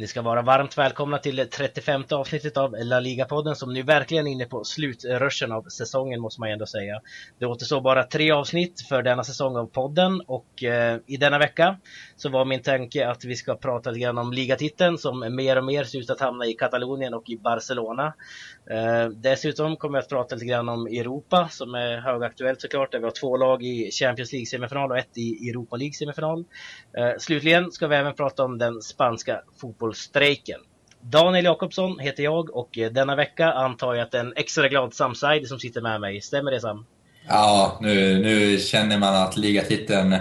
Ni ska vara varmt välkomna till det 35 avsnittet av La Liga-podden som nu verkligen är inne på slutrushen av säsongen måste man ändå säga. Det återstår bara tre avsnitt för denna säsong av podden och eh, i denna vecka så var min tanke att vi ska prata lite grann om ligatiteln som mer och mer ser ut att hamna i Katalonien och i Barcelona. Eh, dessutom kommer jag att prata lite grann om Europa som är högaktuellt såklart där vi har två lag i Champions League-semifinal och ett i Europa League-semifinal. Eh, slutligen ska vi även prata om den spanska fotbollsstrejken. Daniel Jakobsson heter jag och eh, denna vecka antar jag att en extra glad Sam Said som sitter med mig. Stämmer det Sam? Ja, nu, nu känner man att ligatiteln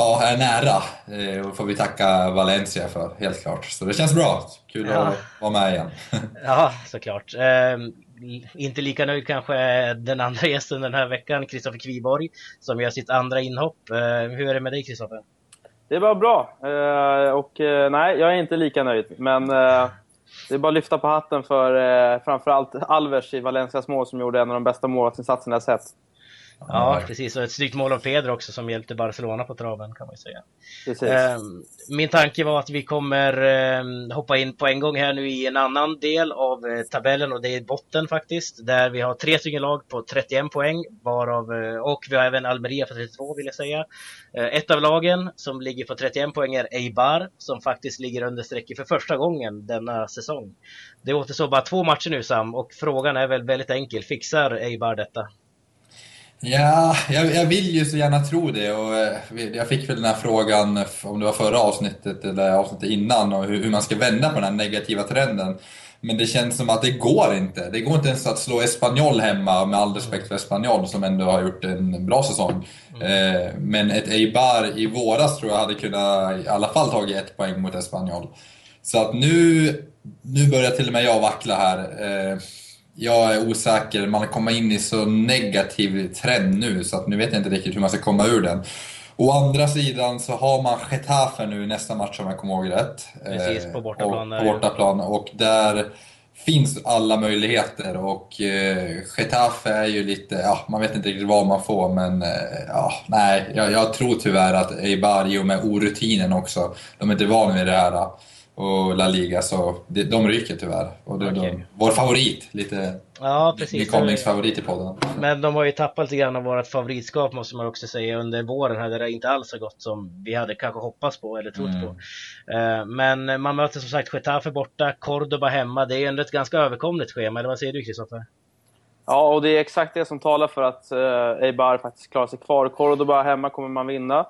ja, är nära. Eh, och får vi tacka Valencia för, helt klart. Så det känns bra. Kul ja. att vara med igen. ja, såklart. Eh, inte lika nöjd kanske den andra gästen den här veckan, Kristoffer Kviborg, som gör sitt andra inhopp. Eh, hur är det med dig Kristoffer? Det var bra. Eh, och eh, nej, jag är inte lika nöjd. Men eh, det är bara att lyfta på hatten för framförallt Alvers i Valencias mål som gjorde en av de bästa målvaktsinsatserna jag sett. Ja, precis. Och ett snyggt mål av Pedro också som hjälpte Barcelona på traven kan man ju säga. Precis. Min tanke var att vi kommer hoppa in på en gång här nu i en annan del av tabellen och det är botten faktiskt. Där vi har tre stycken lag på 31 poäng varav, och vi har även Almeria för 32 vill jag säga. Ett av lagen som ligger på 31 poäng är Eibar som faktiskt ligger under strecket för första gången denna säsong. Det återstår bara två matcher nu Sam och frågan är väl väldigt enkel. Fixar Eibar detta? Ja, jag, jag, vill ju så gärna tro det och eh, jag fick väl den här frågan, om det var förra avsnittet eller avsnittet innan, och hur, hur man ska vända på den här negativa trenden. Men det känns som att det går inte. Det går inte ens att slå Espanyol hemma, med all respekt för Espanyol som ändå har gjort en bra säsong. Mm. Men ett Eibar i våras tror jag hade kunnat i alla fall tagit ett poäng mot Espanyol. Så att nu, nu börjar till och med jag vackla här. Eh, jag är osäker. Man har kommit in i så negativ trend nu så att nu vet jag inte riktigt hur man ska komma ur den. Å andra sidan så har man Getafe nu nästa match om jag kommer ihåg rätt. Precis, på bortaplan. Och, på bortaplan och där finns alla möjligheter och eh, Getafe är ju lite, ja man vet inte riktigt vad man får men eh, ja, nej, jag, jag tror tyvärr att Eibar i och med orutinen också, de är inte vana vid det här och La Liga, så de, de ryker tyvärr. Och det, okay. de, vår favorit, lite ja, precis. favorit i podden. Men de har ju tappat lite grann av vårt favoritskap måste man också säga under våren här, där det inte alls har gått som vi hade kanske hoppats på eller trott mm. på. Uh, men man möter som sagt Getafe borta, Cordoba hemma. Det är ändå ett ganska överkomligt schema, eller vad säger du Kristoffer? Ja, och det är exakt det som talar för att uh, Eibar faktiskt klarar sig kvar. Cordoba hemma kommer man vinna.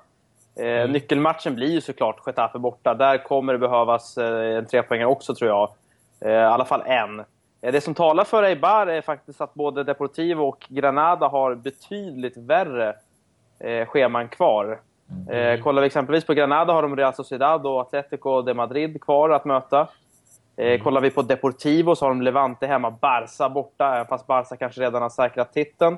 Eh, mm. Nyckelmatchen blir ju såklart Getafe borta. Där kommer det behövas eh, en trepoängare också, tror jag. Eh, I alla fall en. Det som talar för Eibar är faktiskt att både Deportivo och Granada har betydligt värre scheman kvar. Mm. Kollar vi exempelvis på Granada har de Real Sociedad och Atletico de Madrid kvar att möta. Mm. kollar vi på Deportivo så har de Levante hemma, Barca borta, fast Barca kanske redan har säkrat titeln.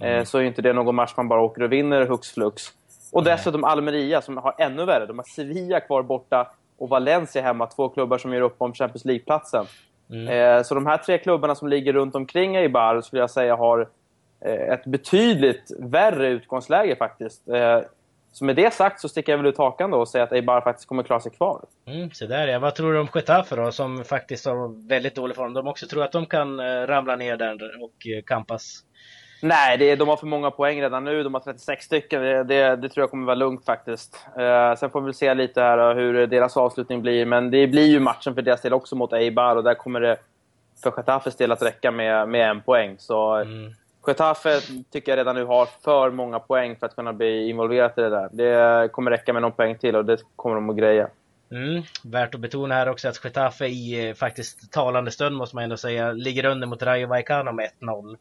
Mm. så är inte det någon match man bara åker och vinner hux flux. Och dessutom Almeria som har ännu värre. De har Sevilla kvar borta och Valencia hemma. Två klubbar som gör upp om Champions League-platsen. Mm. Eh, så de här tre klubbarna som ligger runt omkring Eibar skulle jag säga har eh, ett betydligt värre utgångsläge faktiskt. Eh, så med det sagt så sticker jag väl ut hakan då och säger att Eibar faktiskt kommer klara sig kvar. Mm, så där ja. Vad tror du om Getafe då, som faktiskt har väldigt dålig form? De också tror att de kan eh, ramla ner där och eh, kampas Nej, det, de har för många poäng redan nu. De har 36 stycken. Det, det, det tror jag kommer vara lugnt faktiskt. Uh, sen får vi se lite här hur deras avslutning blir. Men det blir ju matchen för deras del också mot Eibar och där kommer det för Getafes del att räcka med, med en poäng. Så mm. Getafe tycker jag redan nu har för många poäng för att kunna bli involverat i det där. Det kommer räcka med någon poäng till och det kommer de att greja. Mm. Värt att betona här också att Getafe i eh, faktiskt talande stund måste man ändå säga ligger under mot Rayo Vallecano med 1-0. Um,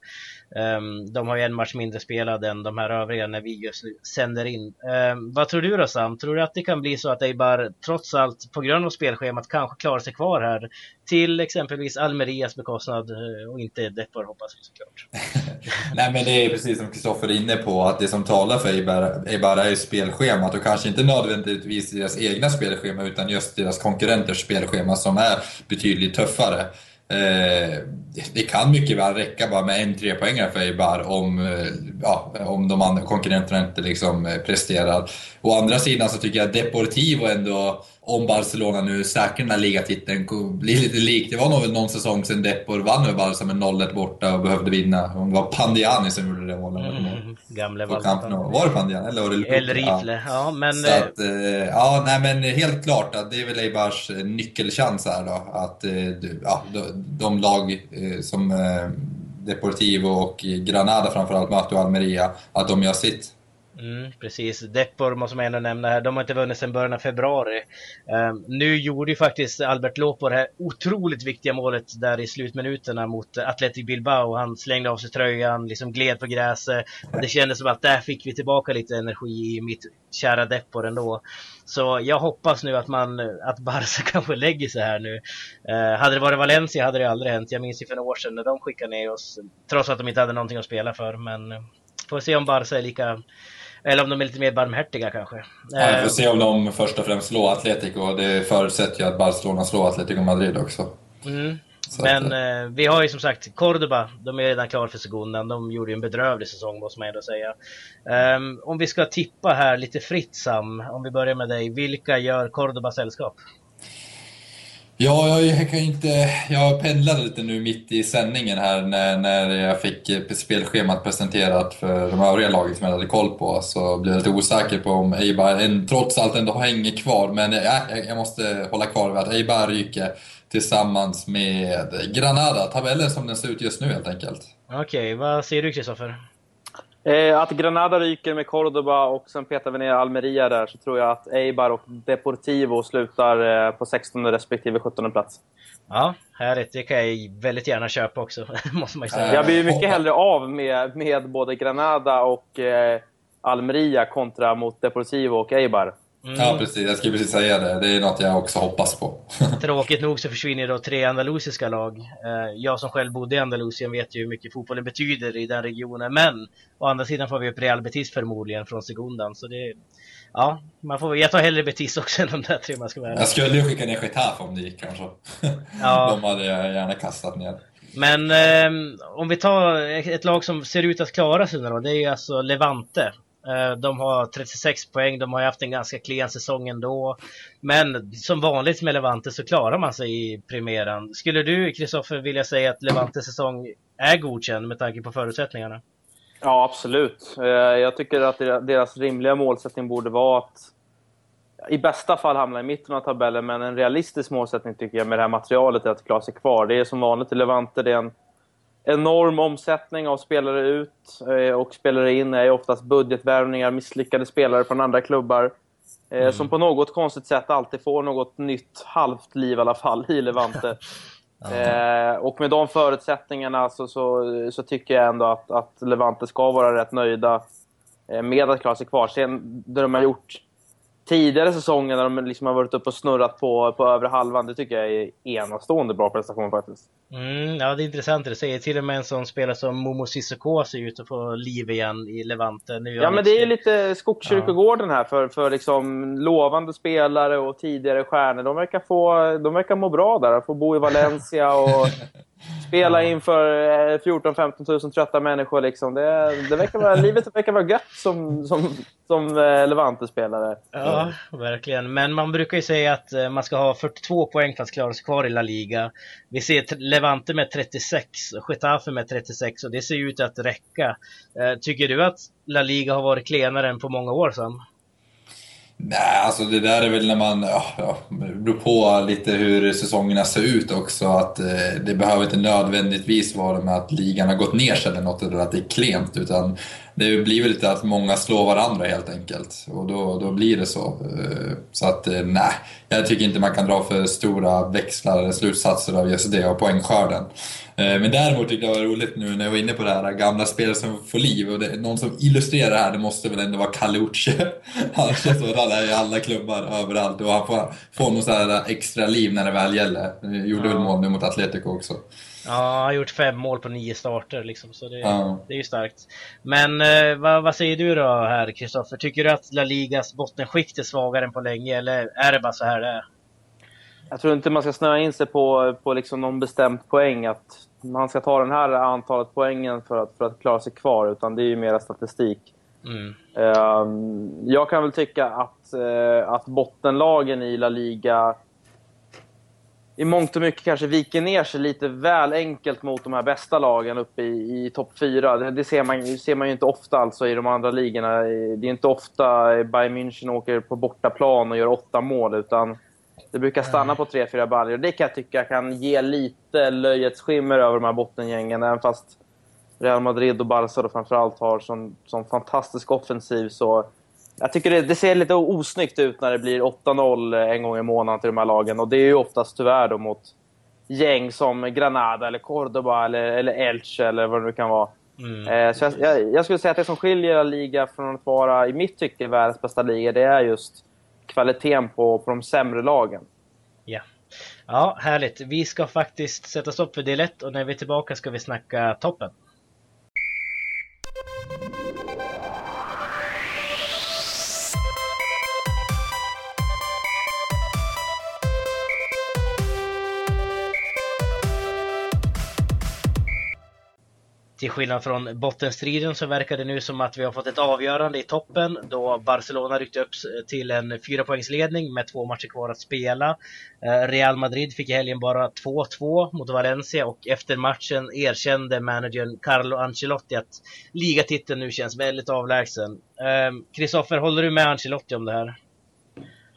ehm, de har ju en match mindre spelad än de här övriga när vi just sänder in. Um, vad tror du då Sam? Tror du att det kan bli så att Eibar trots allt på grund av spelschemat kanske klarar sig kvar här till exempelvis Almerias bekostnad eh, och inte Depor hoppas vi såklart. Nej men det är precis som Kristoffer är inne på att det som talar för Eibar, Eibar är ju spelschemat och kanske inte nödvändigtvis deras egna spelschema utan just deras konkurrenters spelschema som är betydligt tuffare. Eh, det kan mycket väl räcka bara med en trepoängare för Eibar om, eh, ja, om de andra konkurrenterna inte liksom eh, presterar. Å andra sidan så tycker jag Deportivo ändå om Barcelona nu säkrar den här ligatiteln blir lite likt. Det var nog någon säsong sedan Depor vann över Barca med 0-1 borta och behövde vinna. Om det var Pandiani som gjorde det målet. Mm, gamle Var det Pandiani? Eller var det El Rifle? Ja. ja, men... Så att, eh, ja, nej men helt klart att det är väl Eibars eh, nyckelchans här då. Att eh, ja, de lag som Deportivo och Granada framförallt möter och Almeria, att de gör sitt. Mm, precis. Depor måste man ändå nämna här. De har inte vunnit sedan början av februari. Um, nu gjorde ju faktiskt Albert Lopo det här otroligt viktiga målet där i slutminuterna mot Athletic Bilbao. Han slängde av sig tröjan, liksom gled på gräset. Det kändes som att där fick vi tillbaka lite energi i mitt kära Depor ändå. Så jag hoppas nu att man, att Barca kanske lägger sig här nu. Uh, hade det varit Valencia hade det aldrig hänt. Jag minns ju för några år sedan när de skickade ner oss, trots att de inte hade någonting att spela för. Men uh, får se om Barca är lika eller om de är lite mer barmhärtiga kanske. Ja, vi får se om de först och främst slår Atletico. Det förutsätter ju att Barcelona slår Atletico Madrid också. Mm. Men att, eh, vi har ju som sagt Cordoba, de är redan klara för sekundan. De gjorde ju en bedrövlig säsong måste man ändå säga. Um, om vi ska tippa här lite fritt Sam, om vi börjar med dig. Vilka gör Cordoba sällskap? Ja, jag, kan inte... Jag pendlade lite nu mitt i sändningen här när, när jag fick eh, spelschemat presenterat för de övriga lagen som jag hade koll på. Så blev jag lite osäker på om Eibar trots allt ändå hänger kvar. Men äh, jag måste hålla kvar vid att Eibar ryker tillsammans med Granada. Tabellen som den ser ut just nu helt enkelt. Okej, okay, vad säger du Kristoffer? Eh, att Granada ryker med Cordoba och sen petar vi ner Almeria där så tror jag att Eibar och Deportivo slutar eh, på 16 respektive 17 plats. Ja, härligt. Det kan jag väldigt gärna köpa också, måste man ju säga. Jag blir mycket hellre av med, med både Granada och eh, Almeria kontra mot Deportivo och Eibar. Mm. Ja, precis. Jag skulle precis säga det. Det är något jag också hoppas på. Tråkigt nog så försvinner då tre andalusiska lag. Eh, jag som själv bodde i Andalusien vet ju hur mycket fotbollen betyder i den regionen. Men å andra sidan får vi upp Real Betis förmodligen från Segundan. Så det, ja, man får, jag tar hellre Betis också än de där tre man ska vara Jag skulle ju skicka ner Getafe om det gick kanske. Ja. De hade jag gärna kastat ner. Men eh, om vi tar ett lag som ser ut att klara sig nu då, det är ju alltså Levante. Eh, de har 36 poäng, de har haft en ganska klen säsong ändå. Men som vanligt med Levante så klarar man sig i premiären. Skulle du, Kristoffer, vilja säga att Levantes säsong är godkänd med tanke på förutsättningarna? Ja, absolut. Eh, jag tycker att deras rimliga målsättning borde vara att i bästa fall hamna i mitten av tabellen, men en realistisk målsättning tycker jag med det här materialet är att klara sig kvar. Det är som vanligt i Levante, det är en enorm omsättning av spelare ut eh, och spelare in är oftast budgetvärvningar, misslyckade spelare från andra klubbar. Eh, mm. Som på något konstigt sätt alltid får något nytt halvt liv i alla fall i Levante. eh, och med de förutsättningarna så, så, så, tycker jag ändå att, att Levante ska vara rätt nöjda eh, med att klara sig kvar. Sen det de har gjort tidigare säsonger när de liksom har varit uppe och snurrat på, på övre halvan, det tycker jag är enastående bra prestation faktiskt. Mm, ja, det är intressant det du säger. Till och med en sån spelare som Momo Sissoko ser ut att få liv igen i Levante. Nu ja, men det är lite Skogskyrkogården här för, för liksom lovande spelare och tidigare stjärnor. De verkar, få, de verkar må bra där, få bo i Valencia och spela inför 14 15 000 trötta människor. Liksom. Det, det verkar vara, livet verkar vara gött som, som, som eh, Levante-spelare. Ja, verkligen. Men man brukar ju säga att eh, man ska ha 42 poäng för att klara sig kvar i La Liga. Vi ser Levante med 36, Getafe med 36 och det ser ut att räcka. Eh, tycker du att La Liga har varit klenare än på många år Sam? Nej, alltså det där är väl när man, ja, ja, det beror på lite hur säsongerna ser ut också. Att eh, det behöver inte nödvändigtvis vara med att ligan har gått ner sig eller något eller att det är klent. Utan det blir väl lite att många slår varandra helt enkelt. Och då, då blir det så. Eh, så att eh, nej, jag tycker inte man kan dra för stora växlar eller slutsatser av just det och poängskörden. Eh, men däremot tyckte jag det var roligt nu när jag var inne på det här gamla spelet som får liv. Och det, någon som illustrerar det här, det måste väl ändå vara Kalle Utsche. Han känns som att i alla klubbar överallt. Och han får, får något extra liv när det väl gäller. Gjorde väl mål nu mot Atletico också. Ja, han har gjort fem mål på nio starter liksom, så det, ja. det är ju starkt. Men eh, vad, vad, säger du då här Kristoffer? Tycker du att La Ligas bottenskikt är svagare än på länge eller är det bara så här det är? Jag tror inte man ska snöa in sig på, på liksom någon bestämd poäng. Att man ska ta den här antalet poängen för att, för att klara sig kvar. Utan det är ju mera statistik. Mm. Ehm, jag kan väl tycka att, eh, att bottenlagen i La Liga i mångt och mycket kanske viker ner sig lite väl enkelt mot de här bästa lagen uppe i, i topp 4. Det, det, ser, man, ser man ju inte ofta alltså i de andra ligorna. Det är inte ofta Bayern München åker på bortaplan och gör åtta mål, utan det brukar stanna på tre, fyra baljor. Det kan jag tycka kan ge lite löjets skimmer över de här bottengängen, även fast Real Madrid och Barca då framförallt har sån, sån fantastisk offensiv så jag tycker det, det, ser lite osnyggt ut när det blir 8-0 en gång i månaden till de här lagen. Och det är ju oftast tyvärr då mot gäng som Granada, eller Cordoba eller, eller Elche eller vad det nu kan vara. Mm. Eh, så jag, jag, jag, skulle säga att det som skiljer La Liga från att vara, i mitt tycke, världens bästa liga, det är just kvaliteten på, på de sämre lagen. Ja. ja, härligt. Vi ska faktiskt sätta stopp för del 1 och när vi är tillbaka ska vi snacka toppen. Till skillnad från bottenstriden så verkar det nu som att vi har fått ett avgörande i toppen då Barcelona ryckte upp till en fyrapoängsledning med två matcher kvar att spela. Eh, Real Madrid fick i helgen bara 2-2 mot Valencia och efter matchen erkände managern Carlo Ancelotti att ligatiteln nu känns väldigt avlägsen. Ehm, Kristoffer, håller du med Ancelotti om det här?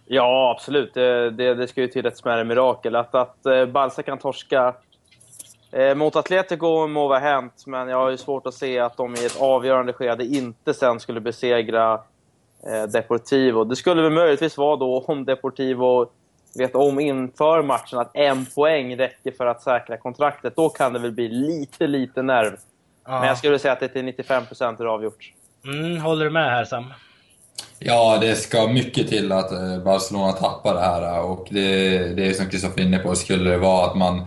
Ja, absolut. Det, det, det ska ju till ett smärre mirakel. Att, att eh, Barca kan torska Eh, mot Atletico må vara hänt, men jag har ju svårt att se att de i ett avgörande skede inte sen skulle besegra eh, Deportivo. Det skulle väl möjligtvis vara då om Deportivo vet om inför matchen att en poäng räcker för att säkra kontraktet. Då kan det väl bli lite, lite nerv. Ja. Men jag skulle säga att det till 95% är avgjort. Mm, håller du med här Sam? Ja, det ska mycket till att eh, Barcelona tappar det här och det, det är som Kristoffer är inne på, skulle det vara att man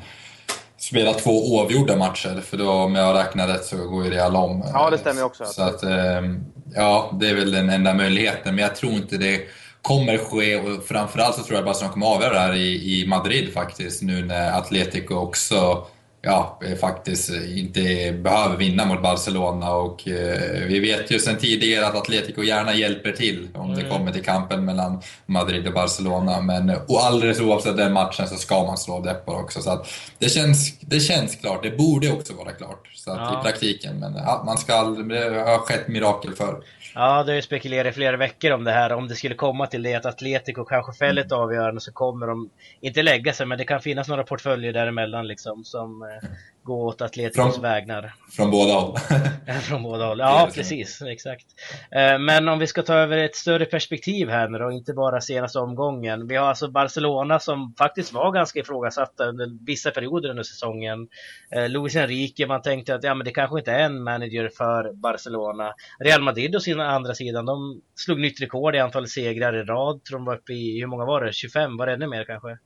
spelat två oavgjorda matcher, för då om jag räknar rätt så går ju Real om. Ja, det stämmer också. Så att, ehm, ja, det är väl den enda möjligheten, men jag tror inte det kommer ske och framförallt så tror jag bara att de kommer avgöra det här i, i Madrid faktiskt, nu när Atletico också ja, faktiskt inte behöver vinna mot Barcelona och eh, vi vet ju sedan tidigare att Atletico gärna hjälper till om mm. det kommer till kampen mellan Madrid och Barcelona. Men och alldeles oavsett den matchen så ska man slå Depor också. Så att det, känns, det känns klart, det borde också vara klart så att, ja. i praktiken. Men ja, man ska, det har skett mirakel förr. Ja, det har ju spekulerat i flera veckor om det här. Om det skulle komma till det att Atletico kanske fäller ett avgörande så kommer de inte lägga sig, men det kan finnas några portföljer däremellan liksom som eh, går åt Atleticos från, vägnar. Från båda håll. från båda håll, ja precis, exakt. Eh, men om vi ska ta över ett större perspektiv här nu då, inte bara senaste omgången. Vi har alltså Barcelona som faktiskt var ganska ifrågasatta under vissa perioder under säsongen. Eh, Luis Enrique, man tänkte att ja, men det kanske inte är en manager för Barcelona. Real Madrid å sin andra sidan, de slog nytt rekord i antal segrar i rad. Tror de var uppe i, hur många var det? 25? Var det ännu mer kanske?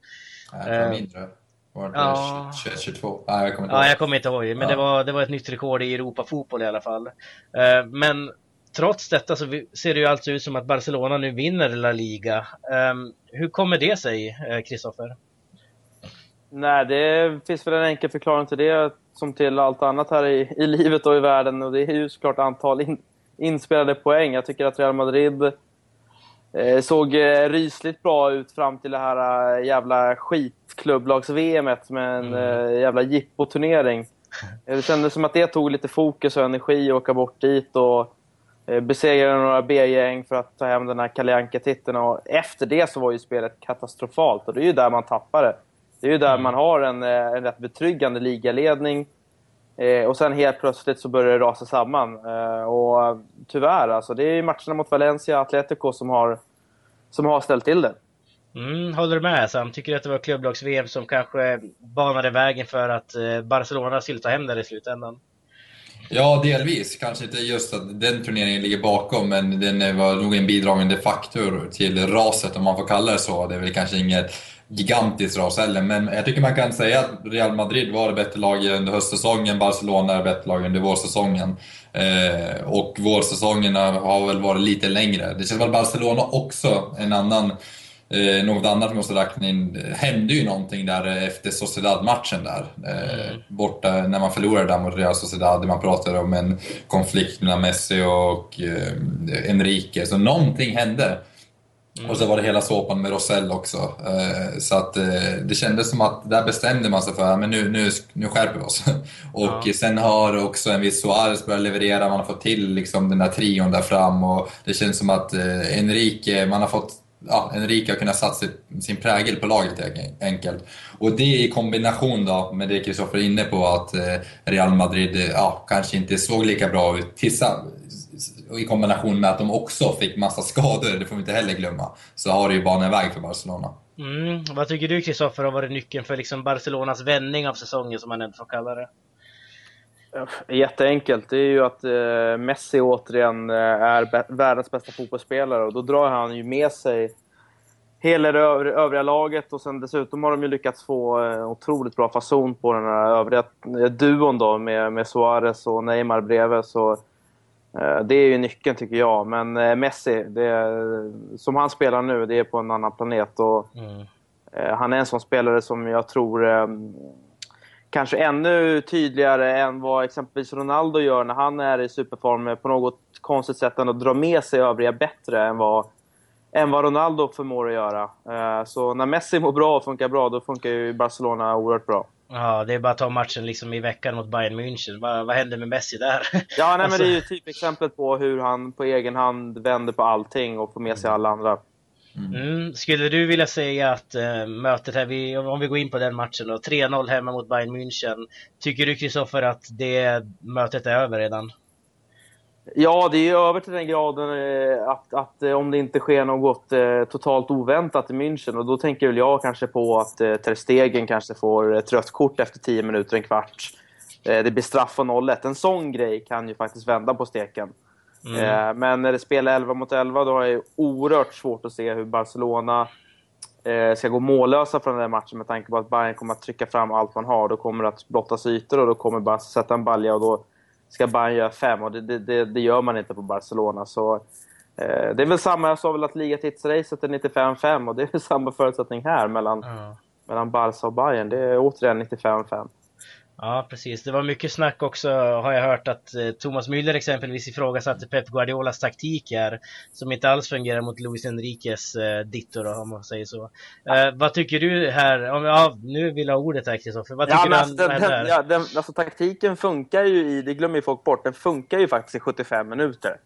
Jag tror mindre. Var det ja. 21, 22? Nej, jag kommer inte ihåg. Ja, jag kommer inte ihåg. Men ja. det, var, det var ett nytt rekord i Europa-fotboll i alla fall. Uh, men trots detta så ser det ju alltså ut som att Barcelona nu vinner La Liga. Um, hur kommer det sig, Kristoffer? Uh, Nej, det finns väl en enkel förklaring till det, som till allt annat här i, i livet och i världen. Och det är ju såklart antal in, inspelade poäng. Jag tycker att Real Madrid Eh, såg eh, rysligt bra ut fram till det här eh, jävla skitklubblags-VM med en mm. jävla jippoturnering. Det kändes som att det tog lite fokus och energi att åka bort dit och besegra några B-gäng för att ta hem den här Kalle titeln och Efter det så var ju spelet katastrofalt och det är ju där man tappar det. Det är ju där mm. man har en, en rätt betryggande ligaledning Eh, och sen helt plötsligt så börjar det rasa samman. Eh, och tyvärr, alltså, det är matcherna mot Valencia och Atletico som har, som har ställt till det. Mm, håller du med Sam? Tycker du att det var klubblags-VM som kanske banade vägen för att eh, Barcelona skulle ta hem det i slutändan? Ja, delvis. Kanske inte just att den turneringen ligger bakom, men den var nog en bidragande faktor till raset, om man får kalla det så. Det är väl kanske inget gigantiskt ras heller, men jag tycker man kan säga att Real Madrid var det bättre laget under höstsäsongen, Barcelona är det bättre lag under vårsäsongen. Eh, och vårsäsongen har väl varit lite längre. Det känns som att Barcelona också, en annan Eh, något annat vi måste räkna in, det hände ju någonting där efter Sociedad-matchen där. Eh, mm. Borta när man förlorade där mot Real Sociedad, man pratade om en konflikt mellan Messi och eh, Enrique. Så någonting hände. Mm. Och så var det hela såpan med Rosell också. Eh, så att eh, det kändes som att där bestämde man sig för att nu, nu, nu skärper vi oss. Och ja. sen har också en viss Suarez börjat leverera, man har fått till liksom den där trion där fram och det känns som att eh, Enrique, man har fått ja, Enrique har kunnat sätta sin prägel på laget helt enkelt. Och det i kombination då med det Kristoffer är inne på att Real Madrid ja, kanske inte såg lika bra ut i kombination med att de också fick massa skador, det får vi inte heller glömma, så har det ju banat iväg för Barcelona. Mm. Vad tycker du Kristoffer har varit nyckeln för liksom Barcelonas vändning av säsongen, som man ändå får kalla det? Jätteenkelt. Det är ju att eh, Messi återigen eh, är världens bästa fotbollsspelare och då drar han ju med sig hela det övriga laget och sen dessutom har de ju lyckats få eh, otroligt bra fason på den här övriga duon då med, med Suarez och Neymar bredvid. Så Eh, det är ju nyckeln tycker jag. Men eh, Messi, det, som han spelar nu, det är på en annan planet. Och, mm. Eh, han är en sån spelare som jag tror kanske ännu tydligare än vad exempelvis Ronaldo gör när han är i superform på något konstigt sätt ändå drar med sig övriga bättre än vad, än vad Ronaldo förmår att göra. Så när Messi mår bra och funkar bra, då funkar ju Barcelona oerhört bra. Ja, det är bara att ta matchen liksom i veckan mot Bayern München. Vad, vad hände med Messi där? Ja, nej, alltså... men det är ju typexemplet på hur han på egen hand vänder på allting och får med sig alla andra. Mm. Mm. Skulle du vilja säga att äh, mötet här, vi, om vi går in på den matchen då, 3-0 hemma mot Bayern München. Tycker du Kristoffer att det mötet är över redan? Ja, det är över till den graden eh, att, att eh, om det inte sker något eh, totalt oväntat i München. Och då tänker väl jag kanske på att Ter Stegen kanske får ett rött kort efter 10 minuter, en kvart. Det blir straff och 0-1. En sån grej kan ju faktiskt vända på steken. Mm. Men när det spelar 11 mot 11 då har jag oerhört svårt att se hur Barcelona ska gå mållösa från den här matchen med tanke på att Bayern kommer att trycka fram allt man har. Då kommer det att blottas ytor och då kommer bara sätta en balja och då ska Bayern göra fem och det, det, det, gör man inte på Barcelona. Så, eh, det är väl samma, jag sa väl att ligatipsracet är 95-5 och det är väl samma förutsättning här mellan, mm. mellan Barca och Bayern. Det är återigen 95-5. Ja, precis. Det var mycket snack också, har jag hört, att eh, Thomas Müller exempelvis ifrågasatte Pep Guardiolas taktik här, som inte alls fungerar mot Luis Enriques eh, ditto då, om man säger så. Eh, vad tycker du här? Om, ja, nu vill jag ha ordet här Kristoffer. Vad tycker ja, du alltså, den, den, ja, den, alltså, taktiken funkar ju i, det glömmer ju folk bort, den funkar ju faktiskt i 75 minuter.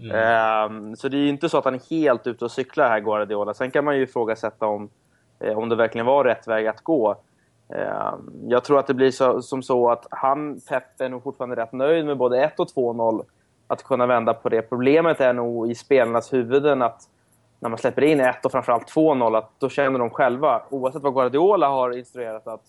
Mm. Eh, så det är ju inte så att han är helt ute och cyklar här, Guardiola. Sen kan man ju ifrågasätta om, eh, om det verkligen var rätt väg att gå. Ehm, jag tror att det blir så, som så att han, Pep, är nog fortfarande rätt nöjd med både 1 och 2-0. Att kunna vända på det. Problemet är nog i spelarnas huvuden att när man släpper in 1 och framförallt 2-0, att då känner de själva, oavsett vad Guardiola har instruerat, att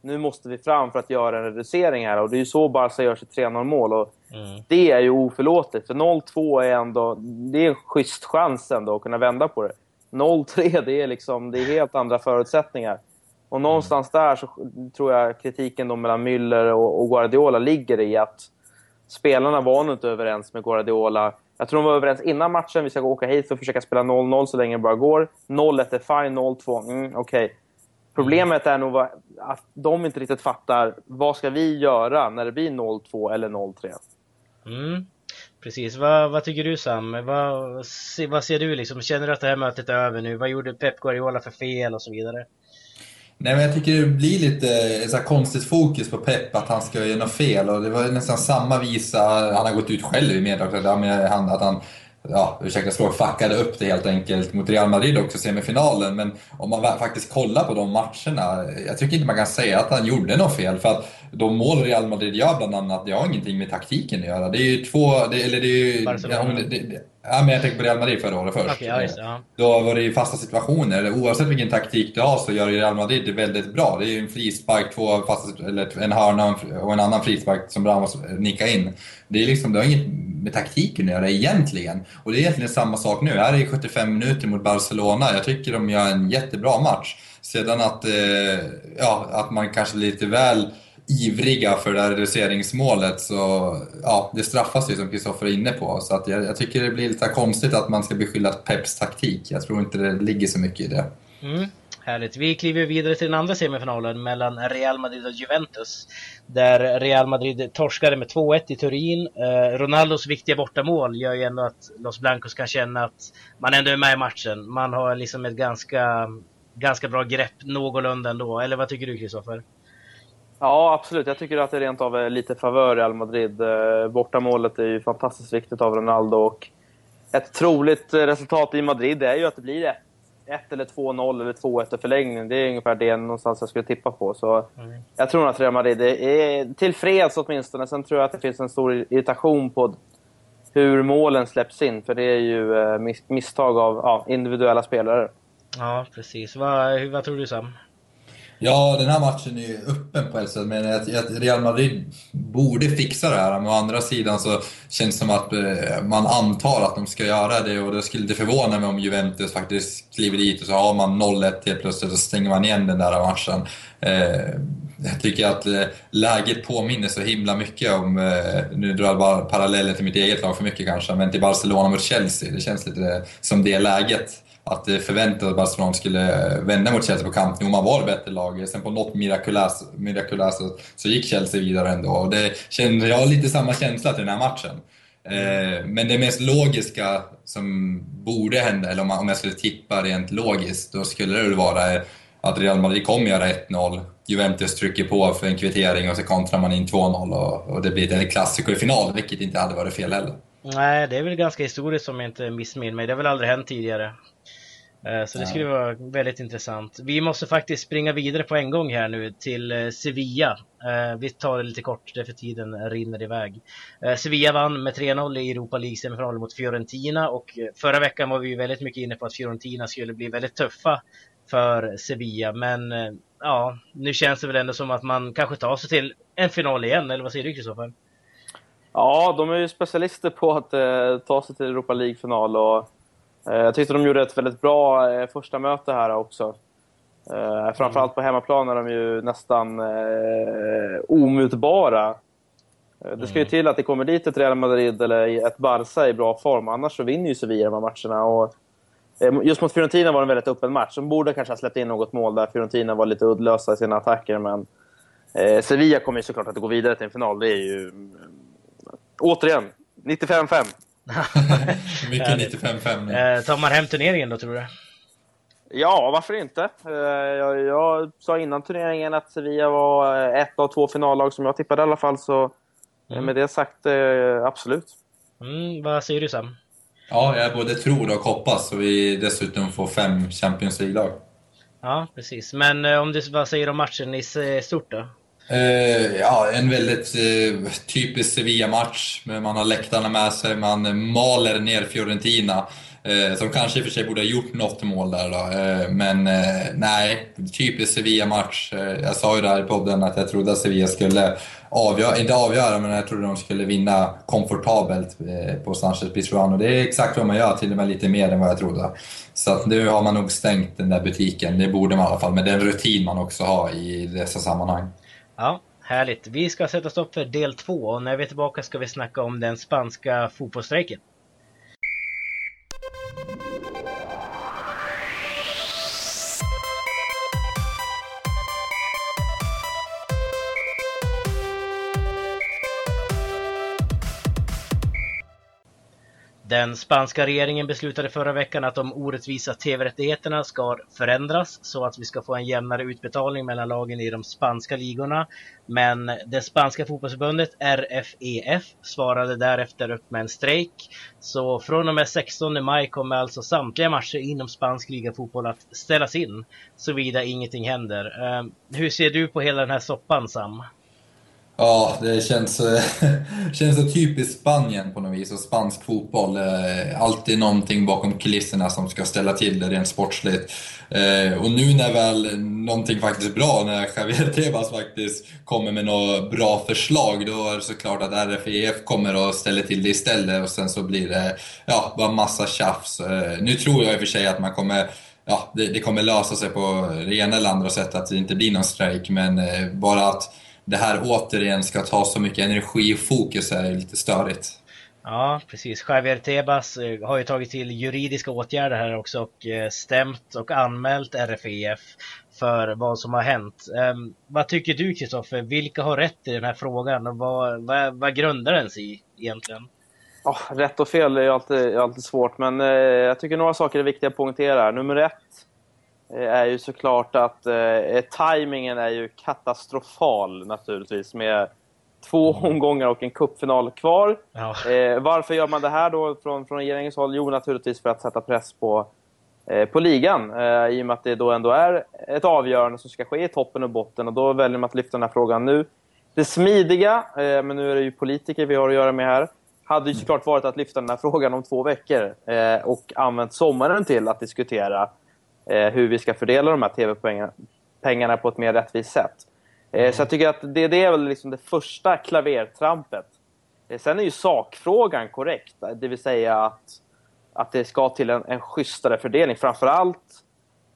nu måste vi fram för att göra en reducering här. Och det är ju så Barca gör sitt 3-0 mål. Och mm. Det är ju oförlåtligt. För 0-2 är ändå, det är en schysst chans ändå att kunna vända på det. 0-3, det är liksom, det är helt andra förutsättningar. Och någonstans där så tror jag kritiken då mellan Müller och, Guardiola ligger i att spelarna var nog inte överens med Guardiola. Jag tror de var överens innan matchen. Vi ska åka hit för att försöka spela 0-0 så länge det bara går. 0-1 är fine, 0-2, mm, okej. Okay. Problemet är nog att de inte riktigt fattar vad ska vi göra när det blir 0-2 eller 0-3. Mm. Precis, vad, vad, tycker du Sam? Vad, vad ser du liksom? Känner du att det här mötet är över nu? Vad gjorde Pep Guardiola för fel och så vidare? Nej, men jag tycker det blir lite eh, så konstigt fokus på Pep, att han ska göra något fel. Och det var nästan samma visa, han har gått ut själv i media också, att han ja, ursäkta språk, fuckade upp det helt enkelt mot Real Madrid också, semifinalen. Men om man faktiskt kollar på de matcherna, jag tycker inte man kan säga att han gjorde något fel. För att de mål Real Madrid gör bland annat, det har ingenting med taktiken att göra. Det är ju två, det, eller det är ju... Ja, det, det, ja, men jag tänker på Real Madrid förra året först. Okay, ja, just, ja. Då var det ju fasta situationer. Oavsett vilken taktik du har så gör Real Madrid det väldigt bra. Det är ju en frispark, två fasta, eller en hörna och en annan frispark som Ramos nickar in. Det, är liksom, det har inget med taktiken att göra egentligen. Och det är egentligen samma sak nu. Här är 75 minuter mot Barcelona. Jag tycker de gör en jättebra match. Sedan att, eh, ja, att man kanske lite väl ivriga för det här reduceringsmålet så ja, det straffas ju som Kristoffer är inne på. Så att jag, jag, tycker det blir lite konstigt att man ska beskylla Peps taktik. Jag tror inte det ligger så mycket i det. Mm. Härligt. Vi kliver vidare till den andra semifinalen mellan Real Madrid och Juventus. Där Real Madrid torskade med 2-1 i Turin. Eh, Ronaldos viktiga bortamål gör ju ändå att Los Blancos kan känna att man ändå är med i matchen. Man har liksom ett ganska, ganska bra grepp någorlunda ändå. Eller vad tycker du Kristoffer? Ja, absolut. Jag tycker att det rent av är lite favör Real Madrid. Eh, bortamålet är ju fantastiskt viktigt av Ronaldo och ett troligt eh, resultat i Madrid är ju att det blir 1 eller 2-0 eller 2-1 i förlängning. Det är ungefär det någonstans jag skulle tippa på. Så mm. Jag tror att Real Madrid är tillfreds åtminstone. Sen tror jag att det finns en stor irritation på hur målen släpps in. För det är ju eh, misstag av ja, individuella spelare. Ja, precis. Vad, vad tror du Sam? Ja, den här matchen är ju öppen på ett sätt, men att Real Madrid borde fixa det här. Men å andra sidan så känns det som att eh, man antar att de ska göra det och det skulle inte förvåna mig om Juventus faktiskt kliver dit och så har man 0-1 helt plötsligt och så stänger man igen den där matchen. Eh, jag tycker att eh, läget påminner så himla mycket om, eh, nu drar jag bara paralleller till mitt eget lag för mycket kanske, men till Barcelona mot Chelsea. Det känns lite som det läget att det förväntades att Barcelona skulle vända mot Chelsea på Camp Nou. Man var det bättre lag. Sen på något mirakulöst, mirakulöst så, så gick Chelsea vidare ändå. Och det kände, jag har lite samma känsla till den här matchen. Eh, men det mest logiska som borde hända, eller om, man, om jag skulle tippa rent logiskt, då skulle det väl vara att Real Madrid kommer göra 1-0. Juventus trycker på för en kvittering och så kontrar man in 2-0 och, och det blir en klassiker i final, vilket inte hade varit fel heller. Nej, det är väl ganska historiskt om jag inte missminner mig. Det har väl aldrig hänt tidigare. Eh, så det skulle vara väldigt intressant. Vi måste faktiskt springa vidare på en gång här nu till eh, Sevilla. Eh, vi tar det lite kort, för tiden rinner iväg. Sevilla vann med 3-0 i Europa League semifinalen mot Fiorentina och förra veckan var vi väldigt mycket inne på att Fiorentina skulle bli väldigt tuffa för Sevilla. Men ja, nu känns det väl ändå som att man kanske tar sig till en final igen, eller vad säger du Kristoffer? Ja, de är ju specialister på att eh, ta sig till Europa League-final och jag tyckte de gjorde ett väldigt bra eh, första möte här också. Eh, framförallt på hemmaplan är de ju nästan omutbara. Det ska ju mm. till att det kommer dit ett Real Madrid eller ett Barca i bra form, annars så vinner ju Sevilla de här matcherna. Och just mot Fiorentina var det en väldigt öppen match. De borde kanske ha släppt in något mål där Fiorentina var lite uddlösa i sina attacker, men Sevilla kommer ju såklart att gå vidare till en final. Det är ju, återigen, 95-5. Mycket 95-5 eh, Tar man hem turneringen då, tror du? Ja, varför inte? Eh, jag, jag, sa innan turneringen att Sevilla var eh, ett av två finallag som jag tippade i alla fall, så mm. med det sagt, absolut. Mm, vad säger du Sam? Ja, jag både tror och hoppas och vi dessutom får fem Champions League-lag. Ja, precis. Men om du, vad säger du om matchen i stort då? Eh, ja, en väldigt eh, typisk Sevilla-match. Man har läktarna med sig, man maler ner Fiorentina. Uh, som kanske i och för sig borde ha gjort något mål där då. men nej, typisk Sevilla-match. jag sa ju där i podden att jag trodde att Sevilla skulle avgöra, inte avgöra, men jag trodde de skulle vinna komfortabelt på Sanchez Pizjuan. Och det är exakt vad man gör, till och med lite mer än vad jag trodde. Så att nu har man nog stängt den där butiken. Det borde man i alla fall, med den rutin man också har i dessa sammanhang. Ja, härligt. Vi ska sätta stopp för del två och när vi är tillbaka ska vi snacka om den spanska fotbollsstrejken. Den spanska regeringen beslutade förra veckan att de orättvisa tv-rättigheterna ska förändras så att vi ska få en jämnare utbetalning mellan lagen i de spanska ligorna. Men det spanska fotbollsförbundet RFEF svarade därefter upp med en strejk. Så från och med 16 maj kommer alltså samtliga matcher inom spansk ligafotboll att ställas in såvida ingenting händer. Ehm, hur ser du på hela den här soppan Sam? Ja, det känns, eh, känns så typiskt Spanien på något vis och spansk fotboll. Eh, alltid någonting bakom kulisserna som ska ställa till det rent sportsligt. Eh, och nu när väl någonting faktiskt bra, när Javier Tebas faktiskt kommer med något bra förslag, då är det såklart att RFEF kommer och ställer till det istället och sen så blir det ja, bara massa tjafs. Nu tror jag i och för sig att man kommer ja, det, det kommer lösa sig på det ena eller andra sättet, att det inte blir någon strejk, men bara att det här återigen ska ta så mycket energi och fokus är lite störigt. Ja, precis. Javier Tebas eh, har ju tagit till juridiska åtgärder här också och eh, stämt och anmält RFEF för vad som har hänt. Um, vad tycker du Kristoffer? Vilka har rätt i den här frågan och vad, vad, vad grundar den sig i egentligen? Oh, rätt och fel är alltid, alltid svårt, men eh, jag tycker några saker är viktiga att poängtera. Nummer ett är ju såklart att eh, tajmingen är ju katastrofal naturligtvis med två mm. omgångar och en cupfinal kvar. Ja. Eh, varför gör man det här då från, från regeringens håll? Jo, naturligtvis för att sätta press på, eh, på ligan. Eh, I och med att det då ändå är ett avgörande som ska ske i toppen och botten. Och då väljer man att lyfta den här frågan nu. Det smidiga, eh, men nu är det ju politiker vi har att göra med här, hade ju såklart varit att lyfta den här frågan om två veckor. Eh, och använt sommaren till att diskutera eh, Eh, hur vi ska fördela de här tv-pengarna på ett mer rättvist sätt. Mm. Så jag tycker att det, det är väl liksom det första klavertrampet. Eh, sen är ju sakfrågan korrekt, det vill säga att, att det ska till en, en schysstare fördelning. Framförallt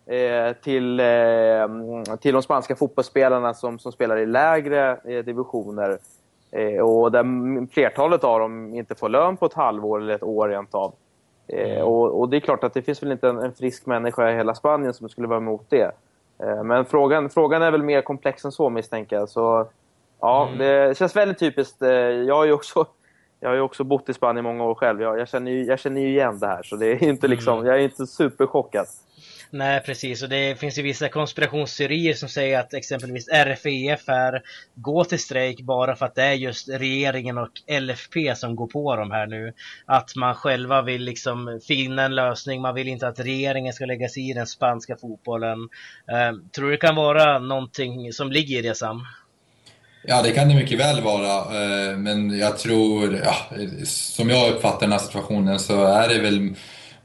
eh, till, eh, till de spanska fotbollsspelarna som, som spelar i lägre eh, divisioner. Eh, och där flertalet av dem inte får lön på ett halvår eller ett år rent av. Eh, mm. Och, och, det är klart att det finns väl inte en, en frisk människa i hela Spanien som skulle vara emot det. Eh, men frågan, frågan är väl mer komplex än så misstänker jag. Så, ja, mm. Det känns väldigt typiskt. Eh, jag har ju också, jag har också bott i Spanien många år själv. Jag, jag, känner, ju, jag känner ju igen det här, så det är inte liksom, mm. jag är inte superchockad. Nej precis, och det finns ju vissa konspirationsteorier som säger att exempelvis RFEF är går till strejk bara för att det är just regeringen och LFP som går på dem här nu. Att man själva vill liksom finna en lösning, man vill inte att regeringen ska lägga sig i den spanska fotbollen. Eh, tror du det kan vara någonting som ligger i det Sam? Ja, det kan det mycket väl vara, eh, men jag tror, ja, som jag uppfattar den här situationen så är det väl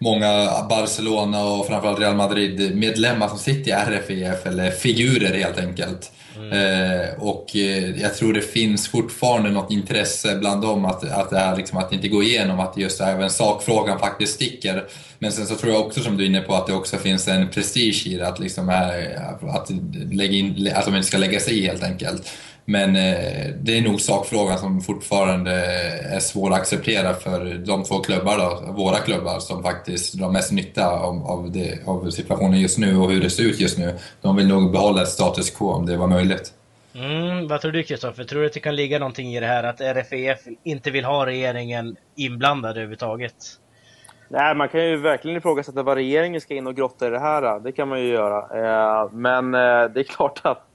många Barcelona och framförallt Real Madrid-medlemmar som sitter i RFEF, eller figurer helt enkelt. Mm. Eh, och eh, jag tror det finns fortfarande något intresse bland dem att, att, det, här, liksom, att det inte går igenom, att just även sakfrågan faktiskt sticker. Men sen så tror jag också, som du är inne på, att det också finns en prestige i det, att, liksom, att, lägga in, att de inte ska lägga sig i helt enkelt. Men eh, det är nog sakfrågan som fortfarande är svår att acceptera för de två klubbar, då, våra klubbar, som faktiskt drar mest nytta av, av, det, av situationen just nu och hur det ser ut just nu. De vill nog behålla ett status quo om det var möjligt. Mm, vad tror du Kristoffer? Tror du att det kan ligga någonting i det här att RFEF inte vill ha regeringen inblandad överhuvudtaget? Nej, man kan ju verkligen ifrågasätta vad regeringen ska in och grotta i det här. Det kan man ju göra. Eh, men eh, det är klart att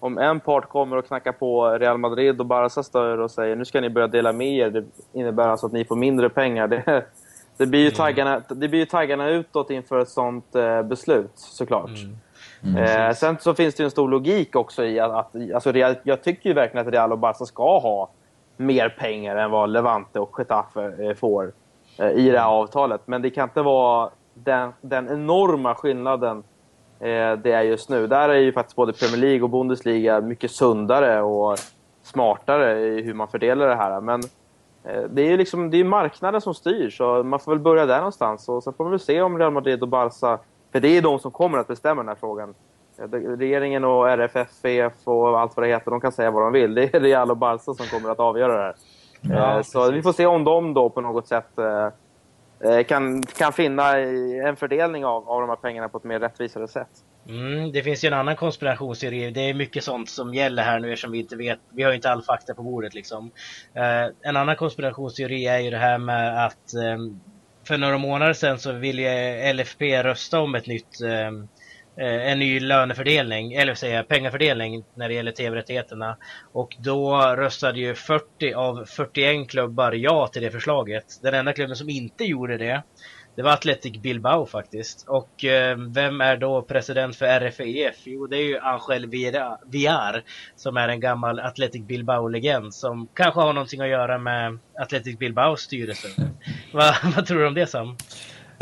om en part kommer och knackar på Real Madrid och Barcas dörr och säger nu ska ni börja dela med er, det innebär alltså att ni får mindre pengar. Det, det blir ju mm. taggarna, det blir ju taggarna utåt inför ett sånt eh, beslut, såklart. Mm. Mm, eh, sen så finns det ju en stor logik också i att, att alltså Real, jag tycker ju verkligen att Real och Barca ska ha mer pengar än vad Levante och Getafe eh, får eh, i det här avtalet. Men det kan inte vara den, den enorma skillnaden det är just nu. Där är ju faktiskt både Premier League och Bundesliga mycket sundare och smartare i hur man fördelar det här. Men eh, det är ju liksom, det är marknaden som styr, så man får väl börja där någonstans. Och sen får man väl se om Real Madrid och Barca, för det är de som kommer att bestämma den här frågan. Eh, regeringen och RFFF och allt vad det heter, de kan säga vad de vill. Det är Real och Barca som kommer att avgöra det här. Ja, så vi får se om de då på något sätt Eh, Eh, kan, kan finna en fördelning av, av de här pengarna på ett mer rättvisare sätt. Mm, det finns ju en annan konspirationsteori. Det är mycket sånt som gäller här nu eftersom vi inte vet. Vi har ju inte all fakta på bordet liksom. Eh, en annan konspirationsteori är ju det här med att eh, för några månader sedan så ville LFP rösta om ett nytt eh, en ny lönefördelning, eller säga pengafördelning när det gäller tv-rättigheterna. Och då röstade ju 40 av 41 klubbar ja till det förslaget. Den enda klubben som inte gjorde det, det var Athletic Bilbao faktiskt. Och eh, vem är då president för RFEF? Jo, det är ju Angel Villar som är en gammal Athletic Bilbao-legend som kanske har någonting att göra med Athletic Bilbaos styrelse. Va, vad tror du om det Sam?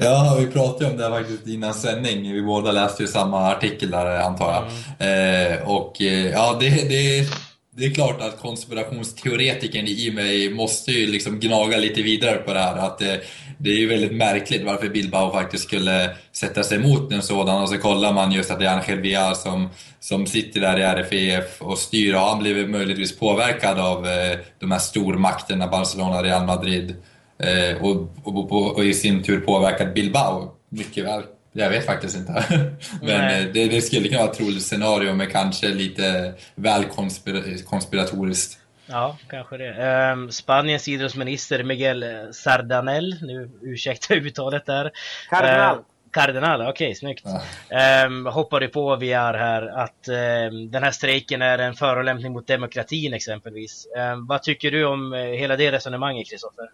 Ja, vi pratade om det här faktiskt innan sändning. Vi båda läste ju samma artikel där antar jag. Mm. Eh, och eh, ja, det, det, det är klart att konspirationsteoretikern i mig måste ju liksom gnaga lite vidare på det här. Att det, det är ju väldigt märkligt varför Bilbao faktiskt skulle sätta sig emot en sådan och så kollar man just att det är Angel Villar som, som sitter där i RFEF och styr och han blivit möjligtvis påverkad av eh, de här stormakterna Barcelona, Real Madrid eh, och, och, och, och, i sin tur påverkat Bilbao mycket väl. Jag vet faktiskt inte. Men eh, det, det, skulle kunna vara ett troligt scenario men kanske lite väl konspira konspiratoriskt. Ja, kanske det. Um, Spaniens idrottsminister Miguel Sardanel, nu ursäkta uttalet där. Cardinal. Uh, Cardinal, okej, okay, snyggt. Ja. Um, hoppade på VR här att um, den här strejken är en förolämpning mot demokratin exempelvis. Um, vad tycker du om uh, hela det resonemanget, Kristoffer?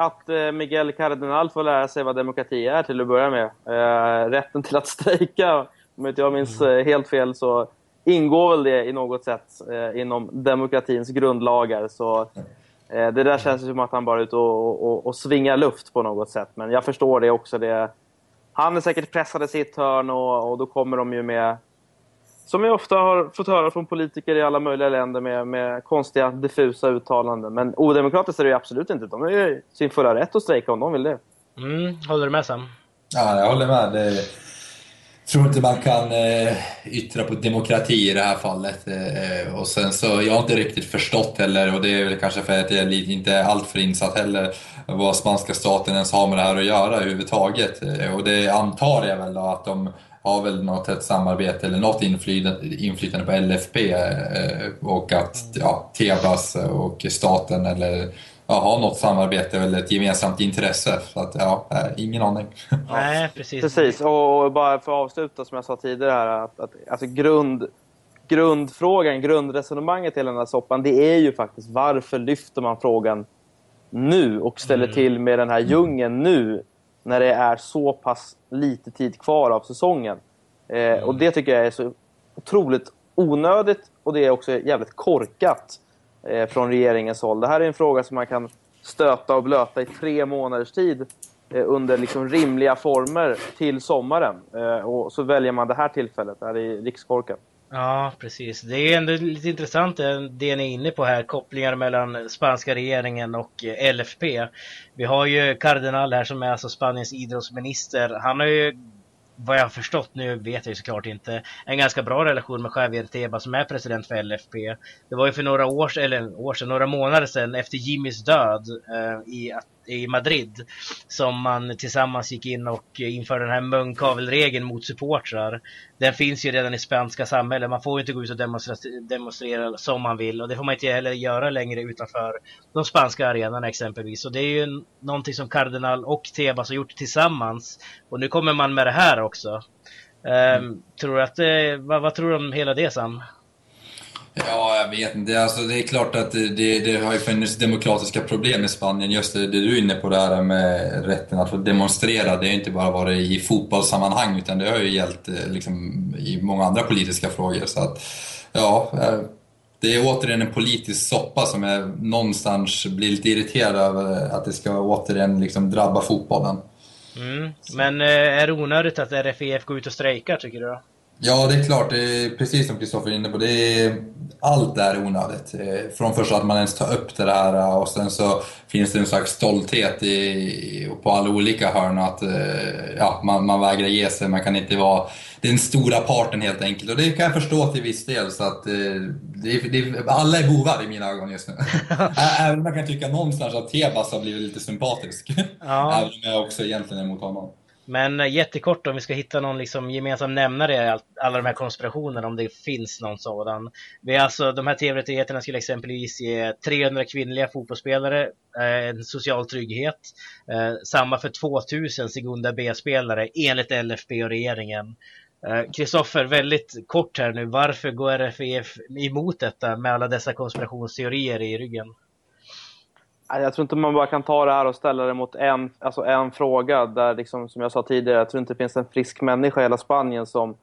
Att eh, Miguel Cardinal får lära sig vad demokrati är till att börja med. Eh, rätten till att strejka, om inte jag minns mm. Eh, helt fel, så ingår väl det i något sätt inom demokratins grundlagar. Så det där känns som att han bara är ute och, och, och svingar luft på något sätt. Men jag förstår det också. Det, han är säkert pressad i sitt hörn och, och då kommer de ju med som jag ofta har fått höra från politiker i alla möjliga länder med, med konstiga, diffusa uttalanden. Men odemokratiskt är det absolut inte. De är ju sin fulla rätt att strejka om de vill det. Mm, håller du med Sam? Ja, jag håller med. Det, tror inte man kan eh, yttra på demokrati i det här fallet. Eh, och sen så, jag har inte riktigt förstått heller, och det är väl kanske för att jag är inte är alltför insatt heller, vad spanska staten ens har med det här att göra överhuvudtaget. Eh, och det antar jag väl då att de har väl något tätt samarbete eller något inflytande, på LFP eh, och att ja, Tebas och staten eller ja, har något samarbete eller ett gemensamt intresse. Så att, ja, ingen aning. Nej, precis. Precis, och bara för att avsluta som jag sa tidigare här, att, att alltså grund, grundfrågan, grundresonemanget i den här soppan, det är ju faktiskt varför lyfter man frågan nu och ställer mm. till med den här djungeln nu när det är så pass lite tid kvar av säsongen. Eh, mm. Och det tycker jag är så otroligt onödigt och det är också jävligt korkat eh, från regeringens håll. Det här är en fråga som man kan stöta och blöta i tre månaders tid eh, under liksom rimliga former till sommaren. Eh, och så väljer man det här tillfället. Det här är rikskorkat. Ja, precis. Det är ändå lite intressant eh, det ni är inne på här, kopplingar mellan spanska regeringen och eh, LFP. Vi har ju kardinal här som är alltså Spaniens idrottsminister. Han har ju vad jag har förstått, nu vet jag ju såklart inte, en ganska bra relation med Javier Tebas som är president för LFP. Det var ju för några år, eller år sedan, några månader sedan efter Jimmys död eh, i, i Madrid som man tillsammans gick in och införde den här munkavelregeln mot supportrar. Den finns ju redan i spanska samhället. Man får ju inte gå ut och demonstrera, demonstrera som man vill och det får man inte heller göra längre utanför de spanska arenorna exempelvis. Och det är ju någonting som Cardinal och Tebas har gjort tillsammans. Och nu kommer man med det här också. Um, tror att, eh, vad, vad, tror du om hela det Sam? Ja, jag vet inte. Alltså, det är klart att det, det har ju funnits demokratiska problem i Spanien. Just det, det du är inne på där med rätten att få demonstrera. Det har inte bara varit i fotbollssammanhang utan det har ju gällt eh, liksom, i många andra politiska frågor. Så att, ja, eh, det är återigen en politisk soppa som jag någonstans blir lite irriterad över eh, att det ska återigen liksom drabba fotbollen. Mm. Men är det onödigt att RFEF går ut och strejkar tycker du? Då? Ja, det är klart. Det är precis som Kristoffer är inne på. Det är, allt är onödigt. Eh, från först att man ens tar upp det här eh, och sen så finns det en slags stolthet i, på alla olika hörn att eh, ja, man, man vägrar ge sig. Man kan inte vara den stora parten helt enkelt. Och det kan jag förstå till viss del. Så att, det, det, alla är bovar i mina ögon just nu. Även om jag kan tycka någonstans att Tebas har blivit lite sympatisk. Ja. Även om jag också egentligen är emot honom. Men eh, jättekort om vi ska hitta någon liksom gemensam nämnare i alla de här konspirationerna, om det finns någon sådan. Vi alltså, de här tv-rättigheterna skulle exempelvis ge 300 kvinnliga fotbollsspelare eh, en social trygghet. Eh, samma för 2000 Segunda B-spelare enligt LFB och regeringen. Eh, Kristoffer, väldigt kort här nu. Varför går RFEF emot detta med alla dessa konspirationsteorier i ryggen? Jag tror inte man bara kan ta det här och ställa det mot en, alltså en fråga. Där liksom, som jag sa tidigare, jag tror inte det finns en frisk människa i hela Spanien som,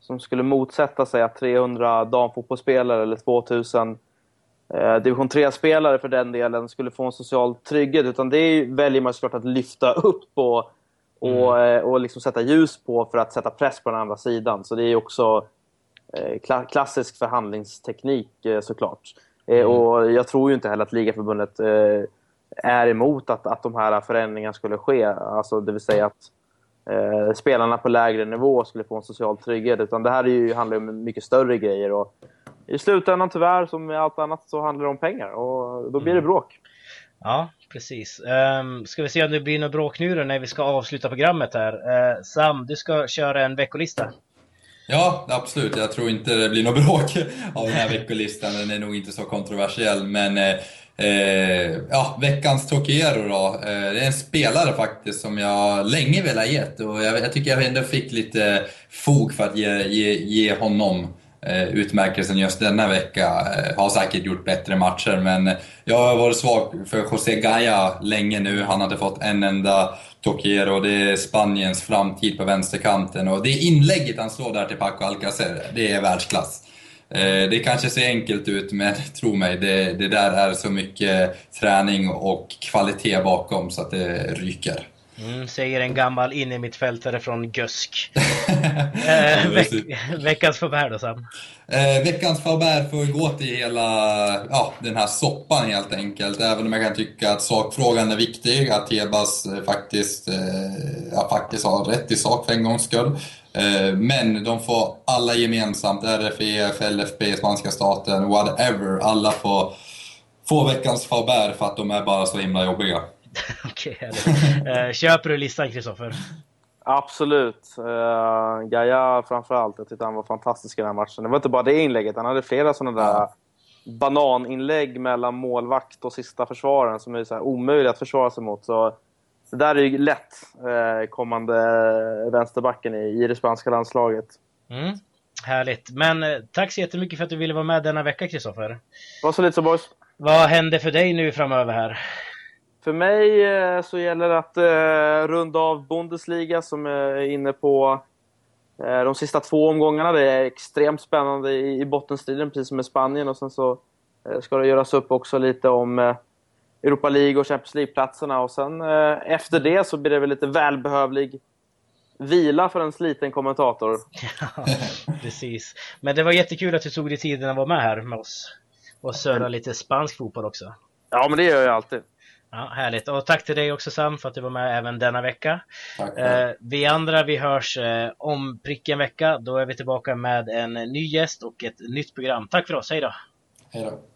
som skulle motsätta sig att 300 damfotbollsspelare eller 2000 eh, division 3-spelare för den delen skulle få en social trygghet. Utan det väljer man såklart att lyfta upp och, och, mm. Eh, och liksom sätta ljus på för att sätta press på den andra sidan. Så det är också kla klassisk förhandlingsteknik såklart. Mm. Och jag tror ju inte heller att ligaförbundet är emot att, att de här förändringarna skulle ske. Alltså det vill säga att eh, spelarna på lägre nivå skulle få en social trygghet. Utan det här är ju, handlar om mycket större grejer. Och I slutändan tyvärr, som med allt annat, så handlar det om pengar. Och då blir det mm. bråk. Ja, precis. Um, ska vi se om det blir något bråk nu då när vi ska avsluta programmet här. Uh, Sam, du ska köra en veckolista. Ja, absolut. Jag tror inte det blir något bråk av den här veckolistan. Den är nog inte så kontroversiell. Men eh, eh ja, veckans Tokiero då. Eh, det är en spelare faktiskt som jag länge velat ha gett och jag, jag, tycker jag ändå fick lite fog för att ge, ge, ge honom eh, utmärkelsen just denna vecka. Eh, har säkert gjort bättre matcher men jag har varit svag för José Gaya länge nu. Han hade fått en enda Tokiero. Det är Spaniens framtid på vänsterkanten och det inlägget han slår där till Paco Alcacer, det är världsklass. Eh, det kanske ser enkelt ut, men tro mig, det, det där är så mycket träning och kvalitet bakom så att det ryker. Mm, säger en gammal innermittfältare från Gösk. eh, veck, veckans förbär då Sam? Eh, veckans förbär får gå till hela ja, den här soppan helt enkelt. Även om jag kan tycka att sakfrågan är viktig, att Tebas eh, faktiskt, eh, ja, faktiskt har rätt i sak för en gångs skull. Eh, men de får alla gemensamt, RFEF, LFB, spanska staten, whatever. Alla får, får veckans förbär för att de är bara så himla jobbiga. Okej, okay, Köper du listan Kristoffer? Absolut. Uh, Gaia framförallt. Jag tyckte han var fantastisk i den här matchen. Det var inte bara det inlägget. Han hade flera sådana där bananinlägg mellan målvakt och sista försvararen som är så här omöjliga att försvara sig mot. Så det där är ju lätt eh, kommande vänsterbacken i, i det spanska landslaget. Mm. Härligt. Men eh, tack så jättemycket för att du ville vara med denna vecka, Kristoffer. Var så lite så, boys. Vad händer för dig nu framöver här? För mig eh, så gäller det att eh, runda av Bundesliga som är inne på eh, de sista två omgångarna. Det är extremt spännande i, i bottenstriden, precis som i Spanien. Och sen så eh, ska det göras upp också lite om eh, Europa League och Champions League-platserna. Och sen eh, efter det så blir det väl lite välbehövlig vila för en sliten kommentator. Ja, precis. Men det var jättekul att du tog dig tiden att vara med här med oss och söra lite spansk fotboll också. Ja, men det gör jag alltid. Ja, härligt. Och tack till dig också Sam för att du var med även denna vecka. Eh, vi andra vi hörs eh, om prick en vecka. Då är vi tillbaka med en ny gäst och ett nytt program. Tack för oss, hej då! Hej då!